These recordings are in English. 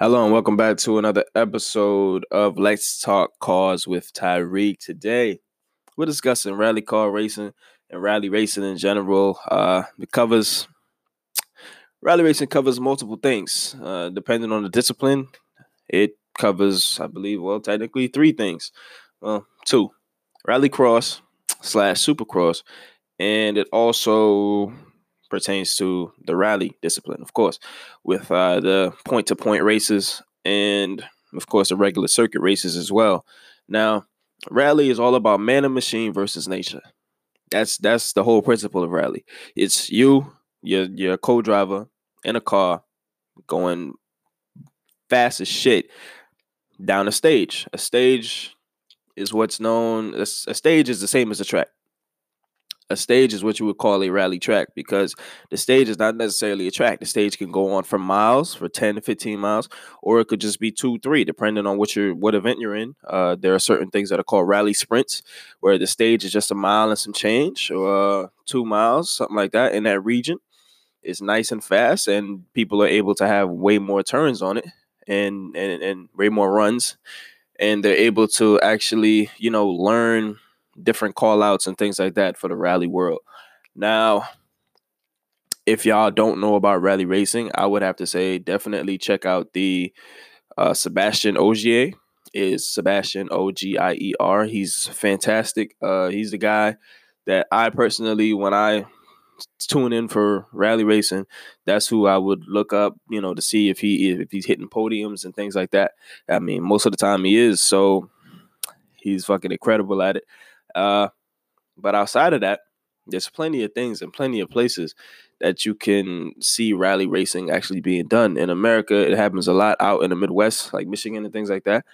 Hello and welcome back to another episode of Let's Talk Cars with Tyreek. Today, we're discussing rally car racing and rally racing in general. Uh, it covers rally racing covers multiple things, uh, depending on the discipline. It covers, I believe, well, technically three things. Well, two: rally cross slash supercross, and it also pertains to the rally discipline, of course, with uh, the point to point races and, of course, the regular circuit races as well. Now, rally is all about man and machine versus nature. That's that's the whole principle of rally. It's you, your your co-driver in a car going fast as shit down a stage. A stage is what's known. A, a stage is the same as a track a stage is what you would call a rally track because the stage is not necessarily a track. The stage can go on for miles, for 10 to 15 miles, or it could just be two, three, depending on what you're what event you're in. Uh, there are certain things that are called rally sprints, where the stage is just a mile and some change, or uh, two miles, something like that in that region. It's nice and fast, and people are able to have way more turns on it and and, and way more runs. And they're able to actually, you know, learn different call outs and things like that for the rally world. Now, if y'all don't know about rally racing, I would have to say definitely check out the uh, Sebastian Ogier. Is Sebastian O G I E R? He's fantastic. Uh, he's the guy that I personally, when I tune in for rally racing, that's who I would look up, you know, to see if he if he's hitting podiums and things like that. I mean, most of the time he is. So he's fucking incredible at it. Uh, but outside of that, there's plenty of things and plenty of places that you can see rally racing actually being done. In America, it happens a lot out in the Midwest, like Michigan and things like that.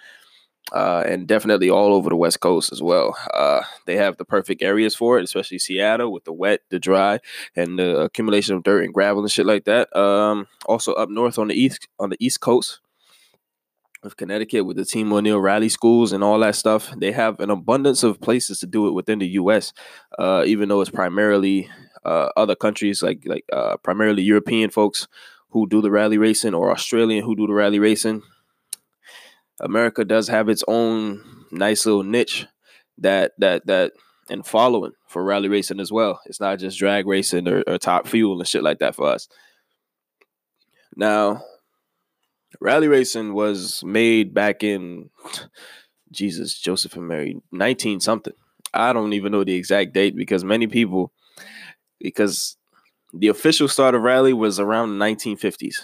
Uh, and definitely all over the West Coast as well. Uh, they have the perfect areas for it, especially Seattle with the wet, the dry, and the accumulation of dirt and gravel and shit like that. Um, also up north on the east on the East Coast, of Connecticut with the Team O'Neil rally schools and all that stuff. They have an abundance of places to do it within the U.S., uh, even though it's primarily uh, other countries like like uh, primarily European folks who do the rally racing or Australian who do the rally racing. America does have its own nice little niche that that that and following for rally racing as well. It's not just drag racing or, or top fuel and shit like that for us. Now, Rally racing was made back in Jesus, Joseph and Mary, 19 something. I don't even know the exact date because many people, because the official start of rally was around the 1950s.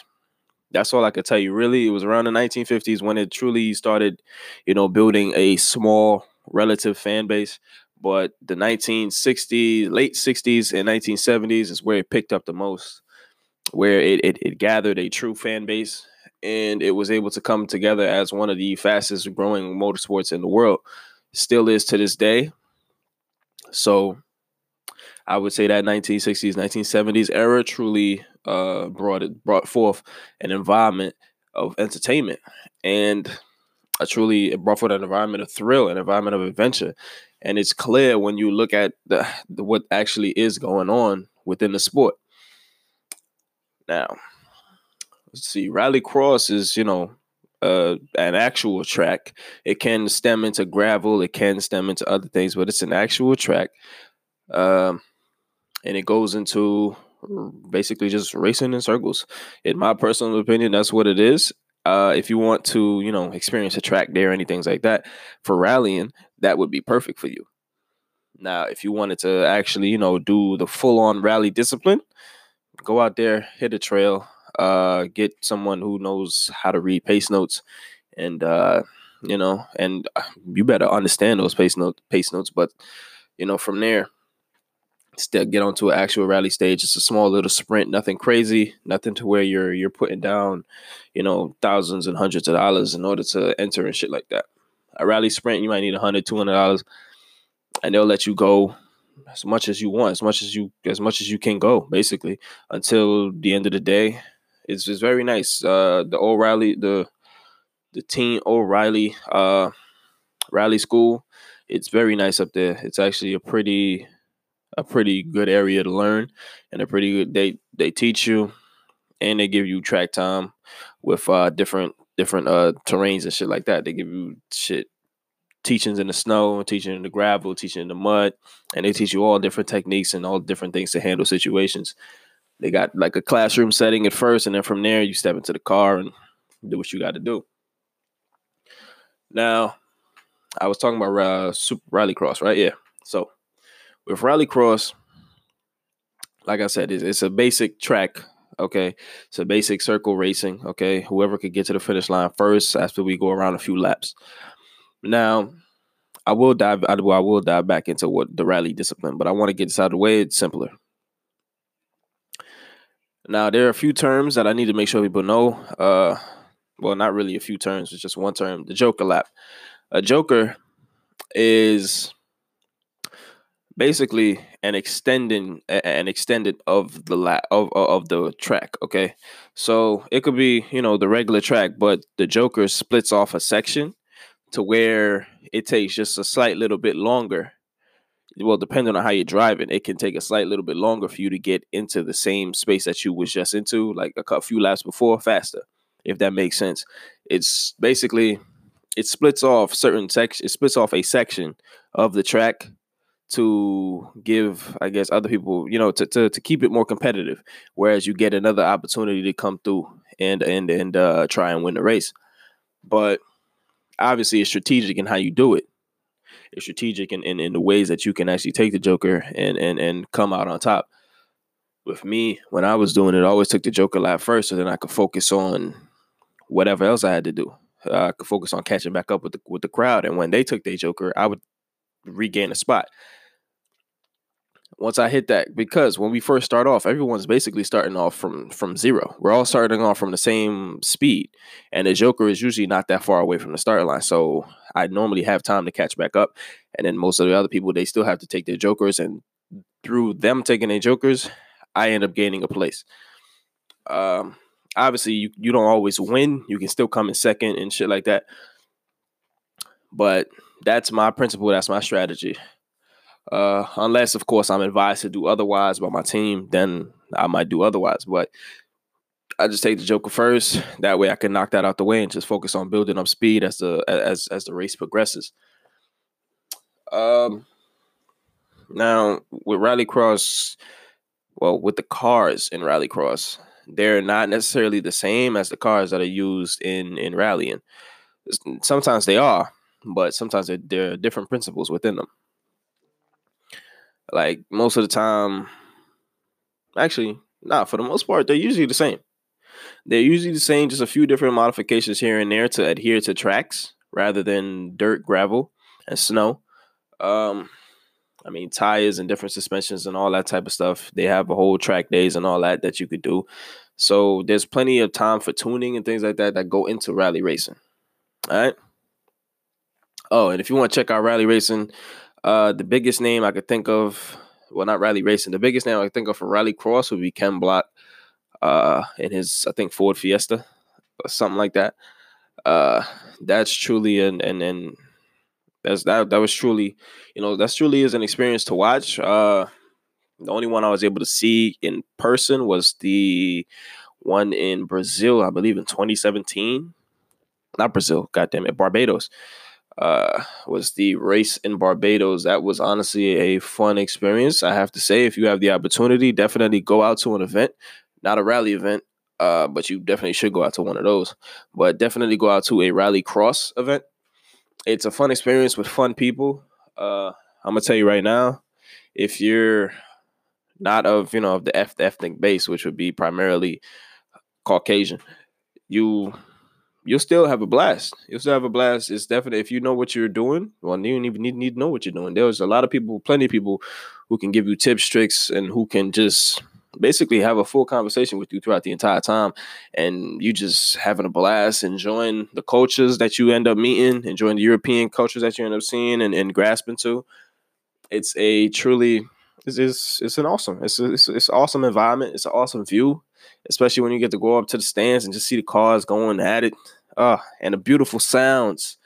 That's all I could tell you. Really, it was around the 1950s when it truly started, you know, building a small relative fan base. But the 1960s, late 60s, and 1970s is where it picked up the most, where it, it, it gathered a true fan base and it was able to come together as one of the fastest growing motorsports in the world. Still is to this day. So I would say that 1960s, 1970s era truly uh, brought it brought forth an environment of entertainment and a truly it brought forth an environment of thrill, an environment of adventure. And it's clear when you look at the, the what actually is going on within the sport. Now, let's see, Rally Cross is, you know, uh, an actual track. It can stem into gravel, it can stem into other things, but it's an actual track. Um, and it goes into basically just racing in circles. In my personal opinion, that's what it is. Uh, if you want to, you know, experience a track there, anything like that for rallying, that would be perfect for you. Now, if you wanted to actually, you know, do the full on rally discipline, go out there, hit a trail, uh, get someone who knows how to read pace notes, and uh, you know, and uh, you better understand those pace note pace notes. But you know, from there, still get onto an actual rally stage. It's a small little sprint, nothing crazy, nothing to where you're you're putting down, you know, thousands and hundreds of dollars in order to enter and shit like that. A rally sprint, you might need a hundred, two hundred dollars, and they'll let you go as much as you want, as much as you as much as you can go, basically, until the end of the day. It's just very nice. Uh, the O'Reilly, the the Team O'Reilly uh, Rally School, it's very nice up there. It's actually a pretty a pretty good area to learn, and a pretty good. They they teach you, and they give you track time with uh, different different uh terrains and shit like that. They give you shit teachings in the snow, teaching in the gravel, teaching in the mud, and they teach you all different techniques and all different things to handle situations. They got like a classroom setting at first, and then from there you step into the car and do what you got to do. Now, I was talking about uh, Super Rallycross, right? Yeah. So with Rallycross, like I said, it's, it's a basic track. Okay, it's a basic circle racing. Okay, whoever could get to the finish line first after we go around a few laps. Now, I will dive. I will, I will dive back into what the rally discipline, but I want to get this out of the way. It's simpler. Now, there are a few terms that I need to make sure people know. Uh, well, not really a few terms. It's just one term. The Joker lap. A Joker is basically an extending an extended of the la- of of the track okay so it could be you know the regular track but the joker splits off a section to where it takes just a slight little bit longer. Well, depending on how you're driving, it can take a slight little bit longer for you to get into the same space that you was just into, like a few laps before, faster. If that makes sense, it's basically it splits off certain section. It splits off a section of the track to give, I guess, other people, you know, to, to to keep it more competitive. Whereas you get another opportunity to come through and and and uh, try and win the race. But obviously it's strategic in how you do it. It's strategic in, in, in the ways that you can actually take the Joker and and and come out on top. With me, when I was doing it, I always took the Joker lap first, so then I could focus on whatever else I had to do. I could focus on catching back up with the with the crowd, and when they took their Joker, I would regain a spot once I hit that because when we first start off, everyone's basically starting off from from zero. We're all starting off from the same speed, and the Joker is usually not that far away from the start line. So I normally have time to catch back up, and then most of the other people they still have to take their Jokers, and through them taking their Jokers, I end up gaining a place. Um, obviously, you you don't always win. You can still come in second and shit like that, but that's my principle. That's my strategy. Uh, unless, of course, I'm advised to do otherwise by my team, then I might do otherwise. But I just take the Joker first. That way, I can knock that out the way and just focus on building up speed as the as as the race progresses. Um, now with Rallycross, well, with the cars in Rallycross, they're not necessarily the same as the cars that are used in in rallying. Sometimes they are, but sometimes there are different principles within them. Like most of the time, actually, nah, for the most part, they're usually the same. They're usually the same, just a few different modifications here and there to adhere to tracks rather than dirt, gravel, and snow. Um, I mean, tires and different suspensions and all that type of stuff. They have a whole track days and all that that you could do. So there's plenty of time for tuning and things like that that go into rally racing. All right. Oh, and if you want to check out rally racing, uh, the biggest name I could think of, well, not rally racing, the biggest name I could think of for Rallycross would be Ken Block, uh, in his I think Ford Fiesta or something like that. Uh, that's truly an and and that's that that was truly, you know, that's truly is an experience to watch. Uh, the only one I was able to see in person was the one in Brazil, I believe in 2017. Not Brazil, goddamn it, Barbados uh, was the race in Barbados. That was honestly a fun experience. I have to say, if you have the opportunity, definitely go out to an event, not a rally event, uh, but you definitely should go out to one of those. But definitely go out to a rally cross event. It's a fun experience with fun people. Uh, I'm gonna tell you right now, if you're not of you know of the ethnic base, which would be primarily Caucasian, you you'll still have a blast. You'll still have a blast. It's definitely if you know what you're doing. Well, you don't even need, need to know what you're doing. There's a lot of people, plenty of people, who can give you tips, tricks, and who can just basically have a full conversation with you throughout the entire time, and you just having a blast, enjoying the cultures that you end up meeting, enjoying the European cultures that you end up seeing and, and grasping to. It's a truly it's, it's, it's an awesome it's, it's it's awesome environment. It's an awesome view especially when you get to go up to the stands and just see the cars going at it. Uh, and the beautiful sounds.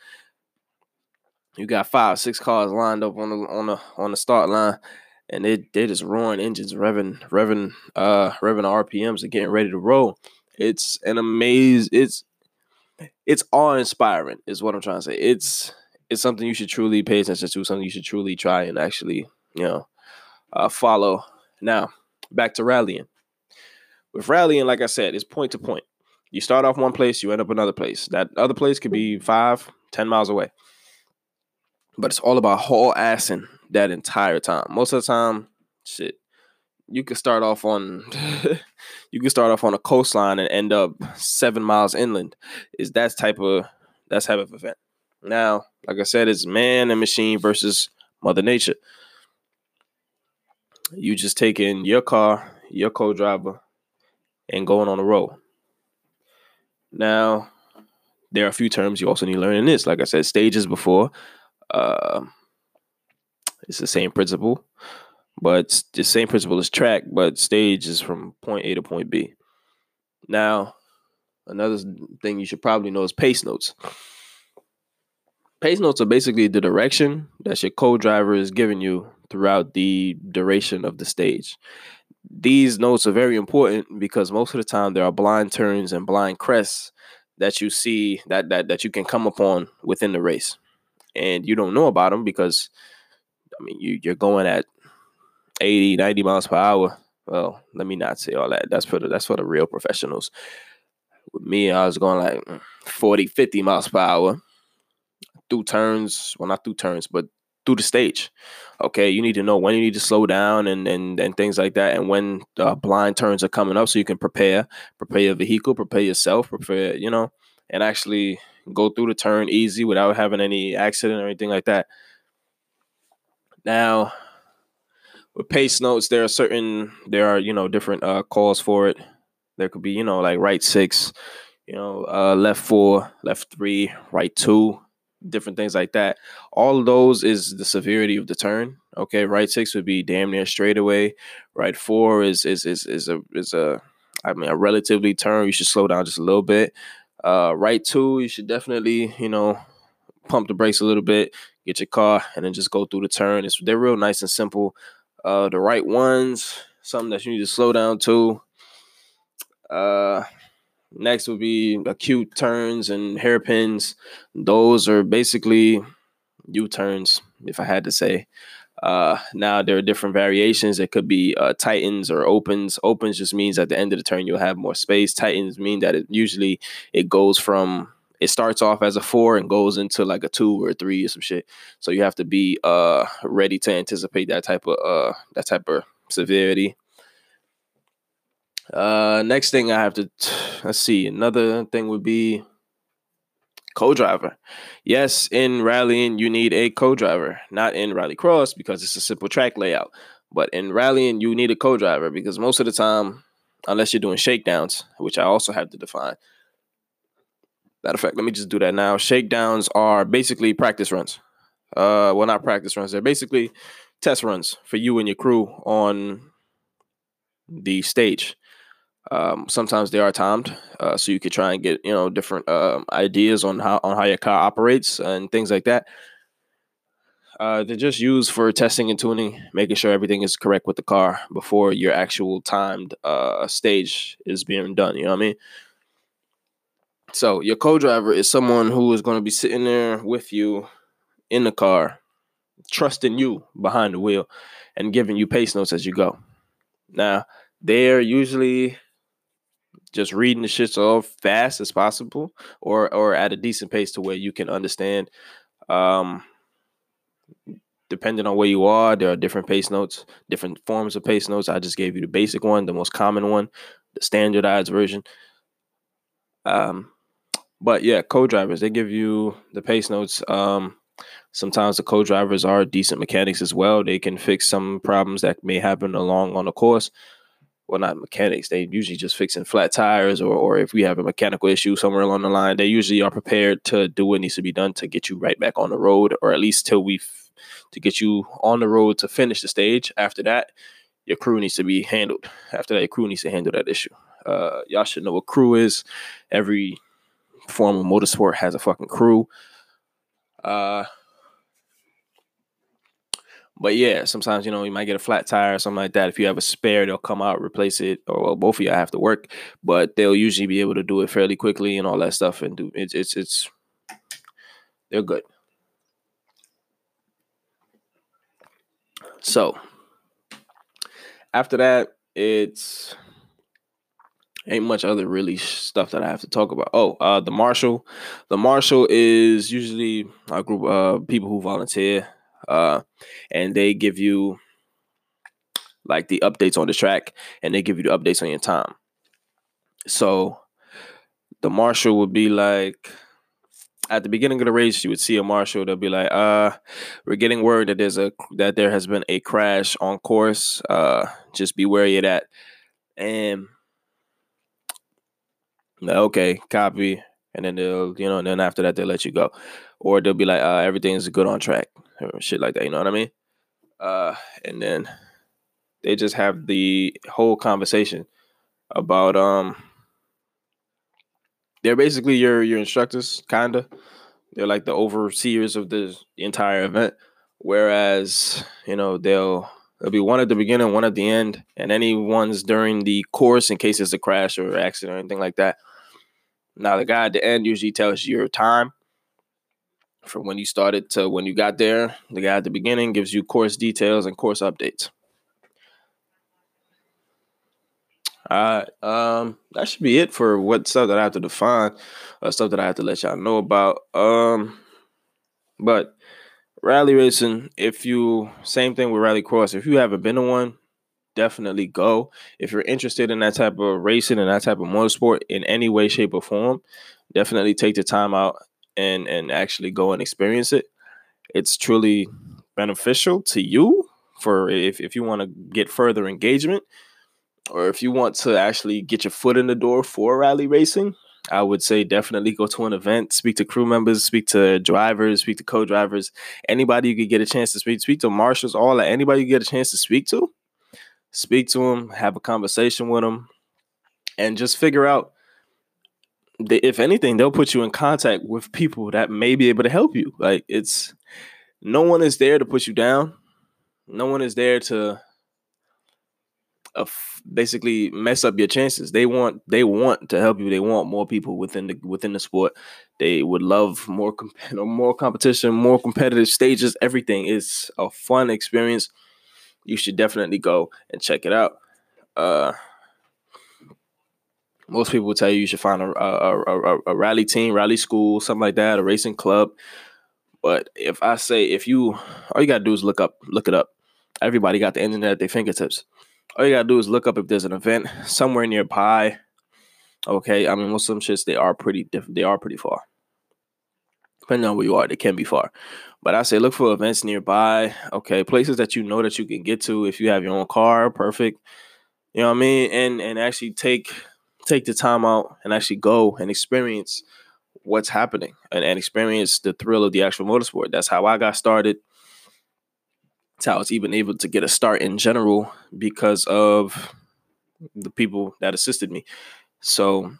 You got five, six cars lined up on the on the on the start line, and they they just roaring engines, revving, revving, uh, revving RPMs and getting ready to roll. It's an amazing. It's it's awe inspiring, is what I'm trying to say. It's it's something you should truly pay attention to, something you should truly try and actually, you know, uh, follow. Now, back to rallying. With rallying, like I said, it's point to point. You start off one place, you end up another place. That other place could be five, ten miles away. But it's all about haul assing that entire time. Most of the time, shit, you could start off on you could start off on a coastline and end up seven miles inland. Is that type of that type of event. Now, like I said, it's man and machine versus Mother Nature. You just taking your car, your co-driver, and going on a roll. Now, there are a few terms you also need to learn in this. Like I said, stages before. Uh, it's the same principle, but the same principle is track, but stage is from point A to point B. Now, another thing you should probably know is pace notes. Pace notes are basically the direction that your co-driver is giving you throughout the duration of the stage. These notes are very important because most of the time there are blind turns and blind crests that you see that that that you can come upon within the race. And you don't know about them because I mean you you're going at 80, 90 miles per hour. Well, let me not say all that. That's for the that's for the real professionals. With me, I was going like mm, 40, 50 miles per hour through turns. Well, not through turns, but through the stage. Okay, you need to know when you need to slow down and and and things like that, and when uh, blind turns are coming up, so you can prepare, prepare your vehicle, prepare yourself, prepare, you know, and actually go through the turn easy without having any accident or anything like that. Now, with pace notes, there are certain there are you know different uh, calls for it. There could be you know like right six, you know uh, left four, left three, right two, different things like that. All of those is the severity of the turn. Okay, right six would be damn near straightaway. Right four is is is is a is a I mean a relatively turn. You should slow down just a little bit. Uh, right two, you should definitely you know pump the brakes a little bit, get your car, and then just go through the turn. It's they're real nice and simple. Uh, the right ones, something that you need to slow down to. Uh, Next would be acute turns and hairpins. Those are basically U turns, if I had to say. Uh, now there are different variations. It could be uh, tightens or opens. Opens just means at the end of the turn you'll have more space. Tightens mean that it usually it goes from it starts off as a four and goes into like a two or a three or some shit. So you have to be uh ready to anticipate that type of uh that type of severity. Uh, next thing I have to let's see. Another thing would be co-driver. Yes, in rallying you need a co-driver, not in rallycross because it's a simple track layout. But in rallying you need a co-driver because most of the time, unless you're doing shakedowns, which I also have to define. Matter of fact, let me just do that now. Shakedowns are basically practice runs. Uh, well, not practice runs. They're basically test runs for you and your crew on the stage. Um, sometimes they are timed, uh, so you could try and get you know different uh, ideas on how on how your car operates and things like that. Uh, they're just used for testing and tuning, making sure everything is correct with the car before your actual timed uh, stage is being done. You know what I mean? So your co-driver is someone who is going to be sitting there with you in the car, trusting you behind the wheel, and giving you pace notes as you go. Now they're usually just reading the shit off fast as possible or or at a decent pace to where you can understand um depending on where you are there are different pace notes different forms of pace notes. I just gave you the basic one the most common one the standardized version. Um but yeah co-drivers they give you the pace notes. Um sometimes the co-drivers are decent mechanics as well. They can fix some problems that may happen along on the course well, not mechanics. They usually just fixing flat tires, or or if we have a mechanical issue somewhere along the line, they usually are prepared to do what needs to be done to get you right back on the road, or at least till we to get you on the road to finish the stage. After that, your crew needs to be handled. After that, your crew needs to handle that issue. Uh, y'all should know what crew is. Every form of motorsport has a fucking crew. Uh, But yeah, sometimes you know you might get a flat tire or something like that. If you have a spare, they'll come out replace it, or well, both of you have to work, but they'll usually be able to do it fairly quickly and all that stuff. And do it's it's it's they're good. So after that, it's ain't much other really stuff that I have to talk about. Oh, uh, the marshal, the marshal is usually a group of uh, people who volunteer, uh, and they give you like the updates on the track, and they give you the updates on your time. So the marshal would be like at the beginning of the race, you would see a marshal. They'll be like, "Uh, we're getting word that there's a that there has been a crash on course. Uh, just be wary of that." And okay, copy. And then they'll, you know, and then after that they'll let you go, or they'll be like, uh, everything's good on track, or shit like that. You know what I mean? Uh, and then they just have the whole conversation about um. They're basically your your instructors, kinda. They're like the overseers of the entire event. Whereas, you know, they'll There'll be one at the beginning, one at the end, and any ones during the course in case it's a crash or accident or anything like that. Now, the guy at the end usually tells you your time from when you started to when you got there. The guy at the beginning gives you course details and course updates. All right, um, that should be it for what stuff that I have to define, uh, stuff that I have to let y'all know about. Um, but rally racing, if you same thing with rally cross, if you haven't been to one, definitely go. If you're interested in that type of racing and that type of motorsport in any way, shape, or form, definitely take the time out and and actually go and experience it. It's truly beneficial to you for if, if you want to get further engagement or if you want to actually get your foot in the door for rally racing I would say definitely go to an event, speak to crew members, speak to drivers, speak to co-drivers, anybody you could get a chance to speak, speak to marshals, all that. Anybody you get a chance to speak to, speak to them, have a conversation with them, and just figure out. If anything, they'll put you in contact with people that may be able to help you. Like it's, no one is there to put you down. No one is there to uh, basically mess up your chances. They want they want to help you. They want more people within the within the sport. They would love more comp- more competition, more competitive stages. Everything is a fun experience. You should definitely go and check it out. Uh, most people will tell you you should find a, a, a, a rally team, rally school, something like that, a racing club. But if I say if you all you gotta do is look up, look it up. Everybody got the internet at their fingertips all you gotta do is look up if there's an event somewhere nearby. Okay, I mean, most of them shits they are pretty different. They are pretty far. Depending on where you are, they can be far. But I say look for events nearby. Okay, places that you know that you can get to if you have your own car. Perfect. You know what I mean? And and actually take take the time out and actually go and experience what's happening and, and experience the thrill of the actual motorsport. That's how I got started. That's how I was even able to get a start in general because of the people that assisted me. So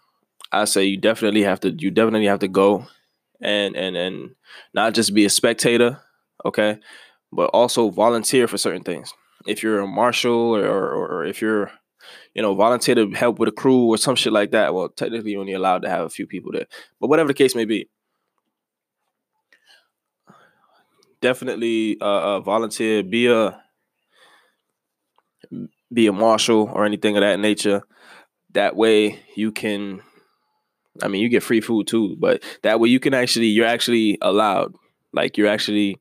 I say you definitely have to you definitely have to go and and and not just be a spectator, okay, but also volunteer for certain things. If you're a marshal or or, or if you're you know, volunteer to help with a crew or some shit like that. Well, technically, you're only allowed to have a few people there, but whatever the case may be, definitely uh, uh, volunteer, be a be a marshal or anything of that nature. That way you can I mean you get free food too, but that way you can actually you're actually allowed. Like you're actually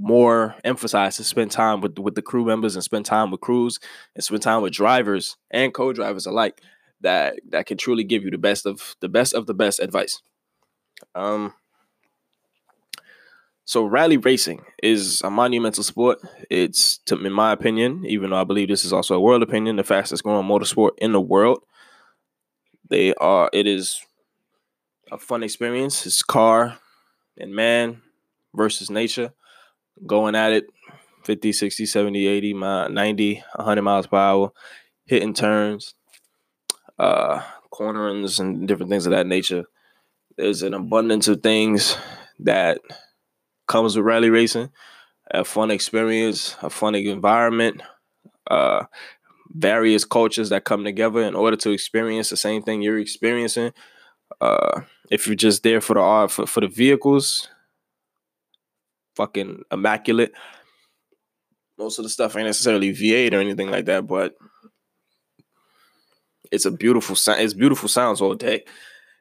more emphasized to spend time with with the crew members and spend time with crews and spend time with drivers and co-drivers alike that that can truly give you the best of the best of the best advice. Um so rally racing is a monumental sport. It's, to, in my opinion, even though I believe this is also a world opinion, the fastest growing motorsport in the world. They are. It is a fun experience. It's car and man versus nature going at it 50 60 70 80 90 100 miles per hour hitting turns uh cornerings and different things of that nature there's an abundance of things that comes with rally racing. a fun experience, a fun environment, uh, various cultures that come together in order to experience the same thing you're experiencing. Uh, if you're just there for the art, for, for the vehicles, fucking immaculate. Most of the stuff ain't necessarily V8 or anything like that, but it's a beautiful sound. It's beautiful sounds all day.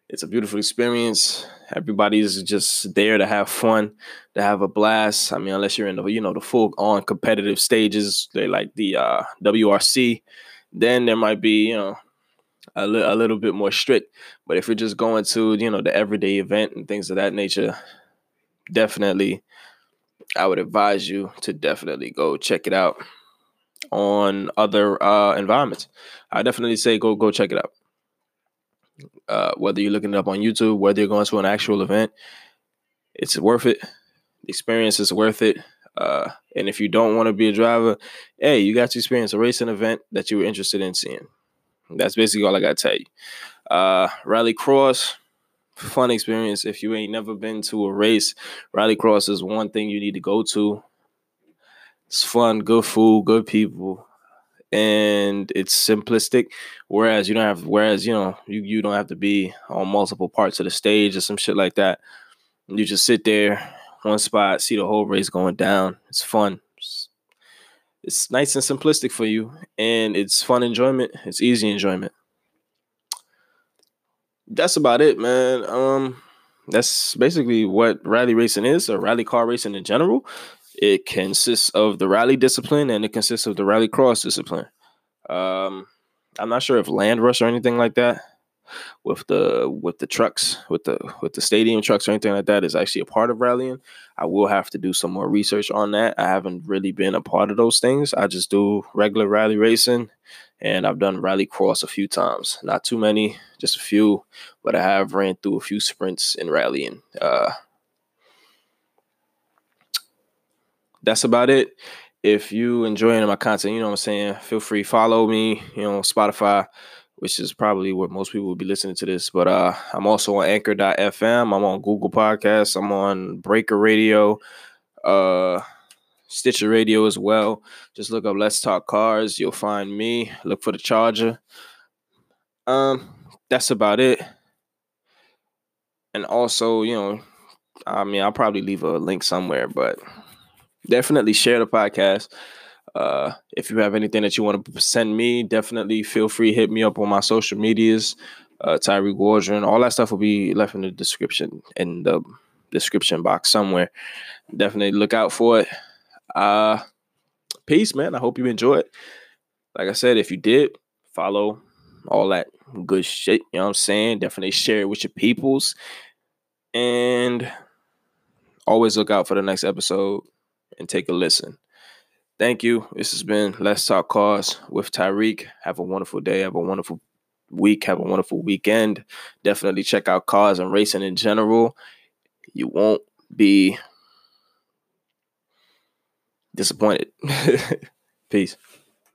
It's a beautiful experience. Everybody's just there to have fun, to have a blast. I mean, unless you're in the you know the full on competitive stages, they like the uh, WRC, then there might be you know a, li- a little bit more strict. But if you're just going to you know the everyday event and things of that nature, definitely, I would advise you to definitely go check it out on other uh, environments. I definitely say go go check it out. Uh, whether you're looking it up on YouTube, whether you're going to an actual event, it's worth it. The experience is worth it. Uh, and if you don't want to be a driver, hey, you got to experience a racing event that you were interested in seeing. That's basically all I got to tell you. Uh, Rallycross, fun experience. If you ain't never been to a race, Rallycross is one thing you need to go to. It's fun, good food, good people and it's simplistic. Whereas you don't have, whereas you know, you you don't have to be on multiple parts of the stage or some shit like that. You just sit there, one spot, see the whole race going down. It's fun. It's, it's nice and simplistic for you, and it's fun enjoyment. It's easy enjoyment. That's about it, man. Um, that's basically what rally racing is, or rally car racing in general. It consists of the rally discipline and it consists of the rally cross discipline. Um, I'm not sure if land rush or anything like that with the with the trucks with the with the stadium trucks or anything like that is actually a part of rallying. I will have to do some more research on that. I haven't really been a part of those things. I just do regular rally racing and I've done rallycross a few times. Not too many, just a few, but I have ran through a few sprints in rallying. Uh, that's about it. If you enjoying my content, you know what I'm saying, feel free follow me, you know, Spotify, which is probably where most people will be listening to this. But uh I'm also on anchor.fm, I'm on Google Podcasts, I'm on Breaker Radio, uh Stitcher Radio as well. Just look up Let's Talk Cars, you'll find me. Look for the charger. Um, that's about it. And also, you know, I mean, I'll probably leave a link somewhere, but definitely share the podcast. Uh, if you have anything that you want to send me, definitely feel free hit me up on my social medias. Uh, Tyree Waldron, all that stuff will be left in the description in the description box somewhere. Definitely look out for it. Uh, peace, man. I hope you enjoyed. Like I said, if you did, follow all that good shit. You know what I'm saying? Definitely share it with your peoples. And always look out for the next episode and take a listen. Thank you. This has been Let's Talk Cars with Tyreek. Have a wonderful day. Have a wonderful week. Have a wonderful weekend. Definitely check out cars and racing in general. You won't be disappointed. Peace.